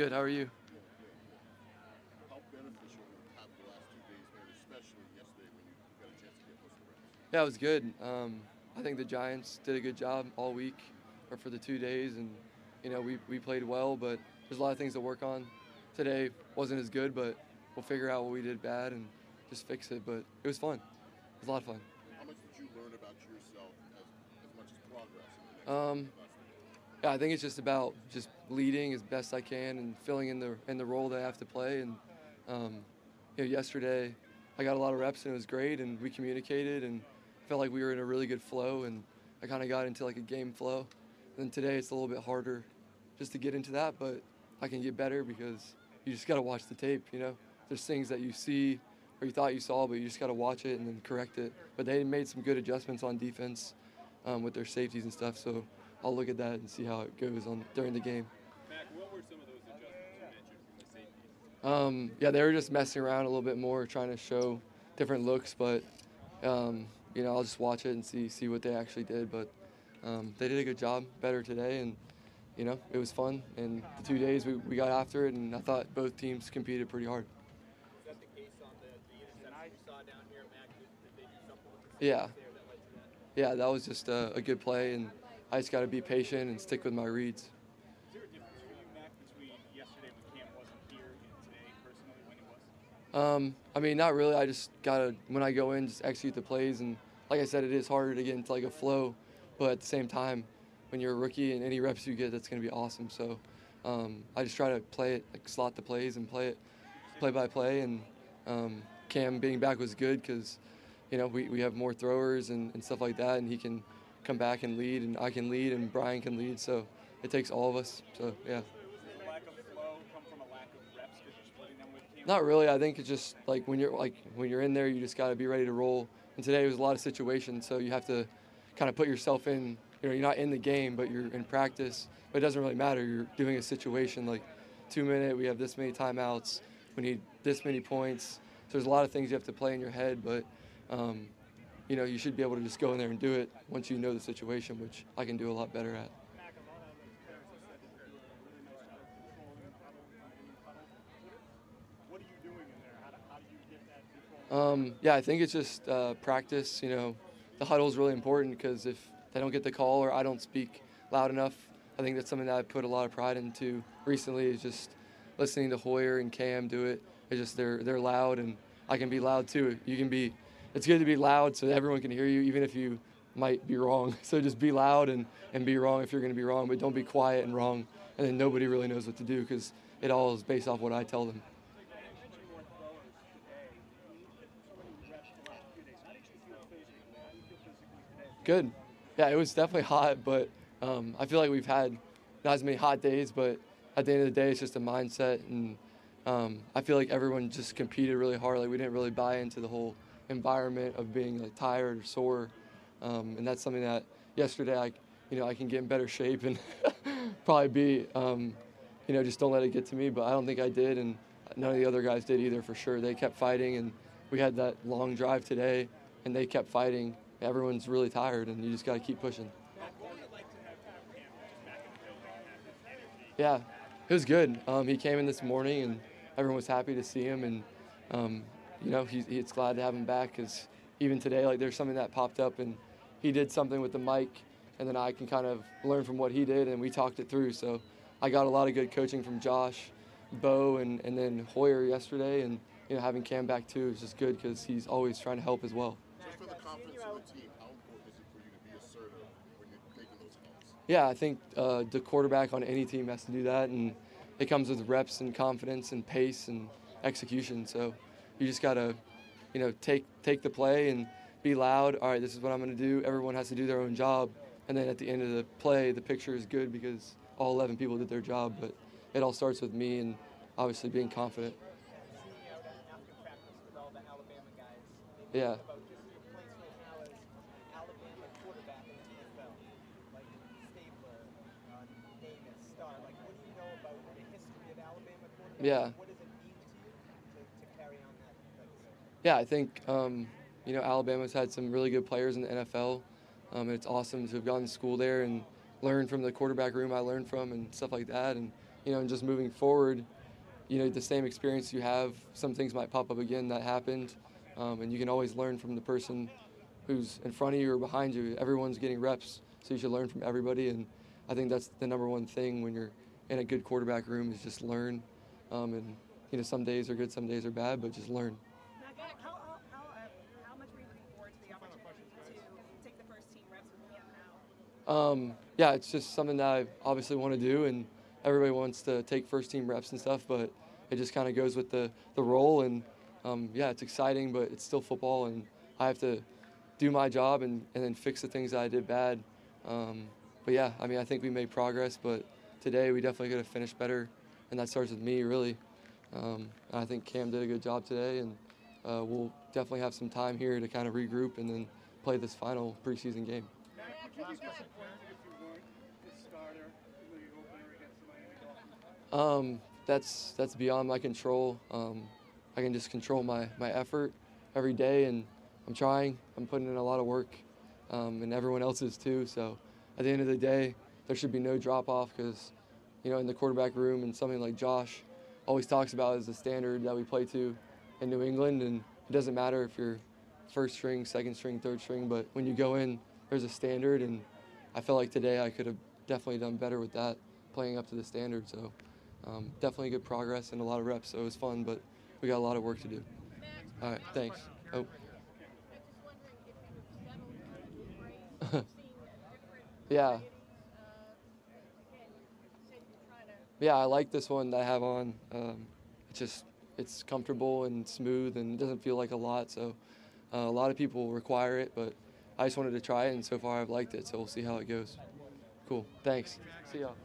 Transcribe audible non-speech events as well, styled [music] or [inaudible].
Good. How are you? How beneficial have the last two days been, especially yesterday when you got a chance to get most of the reps? Yeah, it was good. Um, I think the Giants did a good job all week, or for the two days, and you know we, we played well. But there's a lot of things to work on. Today wasn't as good, but we'll figure out what we did bad and just fix it. But it was fun. It was a lot of fun. How much did you learn about yourself as, as much as progress? in the next Um? Yeah, I think it's just about just leading as best I can and filling in the in the role that I have to play. And um, you know, yesterday I got a lot of reps and it was great, and we communicated and felt like we were in a really good flow. And I kind of got into like a game flow. And today it's a little bit harder just to get into that, but I can get better because you just got to watch the tape. You know, there's things that you see or you thought you saw, but you just got to watch it and then correct it. But they made some good adjustments on defense um, with their safeties and stuff. So I'll look at that and see how it goes on during the game. Mac, what were some of those adjustments you mentioned from the safeties? Um, yeah, they were just messing around a little bit more, trying to show different looks. But um, you know, I'll just watch it and see see what they actually did. But um, they did a good job, better today, and you know, it was fun. And the two days we, we got after it, and I thought both teams competed pretty hard. The the, the interception you saw down here, Mac? Did, did they do something with the Yeah. that that? Yeah, that was just a, a good play, and I just got to be patient and stick with my reads. Is there a difference for you, Mac, between yesterday when Cam wasn't here and today, personally, when he was? Um, I mean, not really. I just gotta when I go in, just execute the plays, and like I said, it is harder to get into like a flow, but at the same time, when you're a rookie and any reps you get, that's gonna be awesome. So, um, I just try to play it, like slot the plays and play it, play by play, and um, Cam being back was good because, you know, we, we have more throwers and, and stuff like that, and he can come back and lead, and I can lead, and Brian can lead. So it takes all of us. So yeah. Not really. I think it's just like when you're like when you're in there, you just got to be ready to roll. And today was a lot of situations, so you have to kind of put yourself in. You know, you're not in the game, but you're in practice. But it doesn't really matter. You're doing a situation like two minute. We have this many timeouts. We need this many points. So there's a lot of things you have to play in your head, but um, you know you should be able to just go in there and do it once you know the situation, which I can do a lot better at. Um, yeah, I think it's just uh, practice. You know, the huddle is really important because if they don't get the call or I don't speak loud enough, I think that's something that I put a lot of pride into recently. Is just listening to Hoyer and Cam do it. It's just they're they're loud and I can be loud too. You can be. It's good to be loud so everyone can hear you, even if you might be wrong. [laughs] So just be loud and, and be wrong if you're going to be wrong, but don't be quiet and wrong. And then nobody really knows what to do because it all is based off what I tell them. Good. Yeah, it was definitely hot, but um, I feel like we've had not as many hot days, but at the end of the day, it's just a mindset. And um, I feel like everyone just competed really hard. Like we didn't really buy into the whole environment of being like tired or sore. Um, and that's something that yesterday I, you know, I can get in better shape and [laughs] probably be, um, you know, just don't let it get to me. But I don't think I did, and none of the other guys did either for sure. They kept fighting, and we had that long drive today, and they kept fighting. Everyone's really tired, and you just got to keep pushing. Yeah, it was good. Um, he came in this morning, and everyone was happy to see him, and um, you know, he's, glad to have him back because even today, like there's something that popped up, and he did something with the mic, and then I can kind of learn from what he did, and we talked it through. So I got a lot of good coaching from Josh, Bo, and, and then Hoyer yesterday, and you know, having Cam back too is just good because he's always trying to help as well. Just for the confidence of the team, how important is it for you to be assertive when you're making those calls? Yeah, I think uh, the quarterback on any team has to do that, and it comes with reps and confidence and pace and execution. So you just gotta, you know, take take the play and be loud. All right, this is what I'm gonna do. Everyone has to do their own job, and then at the end of the play, the picture is good because all 11 people did their job. But it all starts with me and obviously being confident. Yeah. Yeah. What does it mean to you to, to carry on that legacy? Yeah, I think um, you know Alabama's had some really good players in the NFL. Um, and it's awesome to have gone to school there and learn from the quarterback room I learned from and stuff like that. And you know, and just moving forward, you know, the same experience you have, some things might pop up again that happened, um, and you can always learn from the person who's in front of you or behind you. Everyone's getting reps, so you should learn from everybody, and I think that's the number one thing when you're in a good quarterback room is just learn, um, and you know, some days are good, some days are bad, but just learn. Mac, how, how, how, uh, how much were you looking forward to the opportunity to take the first team reps with Cam now? Um, yeah, it's just something that I obviously want to do, and everybody wants to take first team reps and stuff, but it just kind of goes with the, the role. And um, yeah, it's exciting, but it's still football, and I have to do my job and, and then fix the things that I did bad. Um, but yeah, I mean, I think we made progress, but today we definitely could have finished better, and that starts with me, really. Um, I think Cam did a good job today, and uh, we'll definitely have some time here to kind of regroup and then play this final preseason game. Um, that's that's beyond my control. Um, I can just control my, my effort every day, and I'm trying. I'm putting in a lot of work, um, and everyone else is too. So at the end of the day, there should be no drop off because, you know, in the quarterback room and something like Josh always talks about is the standard that we play to in New England, and it doesn't matter if you're first string, second string, third string, but when you go in, there's a standard, and I felt like today I could have definitely done better with that, playing up to the standard. So um, definitely good progress and a lot of reps. So it was fun, but we got a lot of work to do. All right, thanks. Oh. [laughs] yeah. Yeah, I like this one that I have on. Um, it's just it's comfortable and smooth and it doesn't feel like a lot. So uh, a lot of people require it, but I just wanted to try it, and so far I've liked it. So we'll see how it goes. Cool. Thanks. See y'all.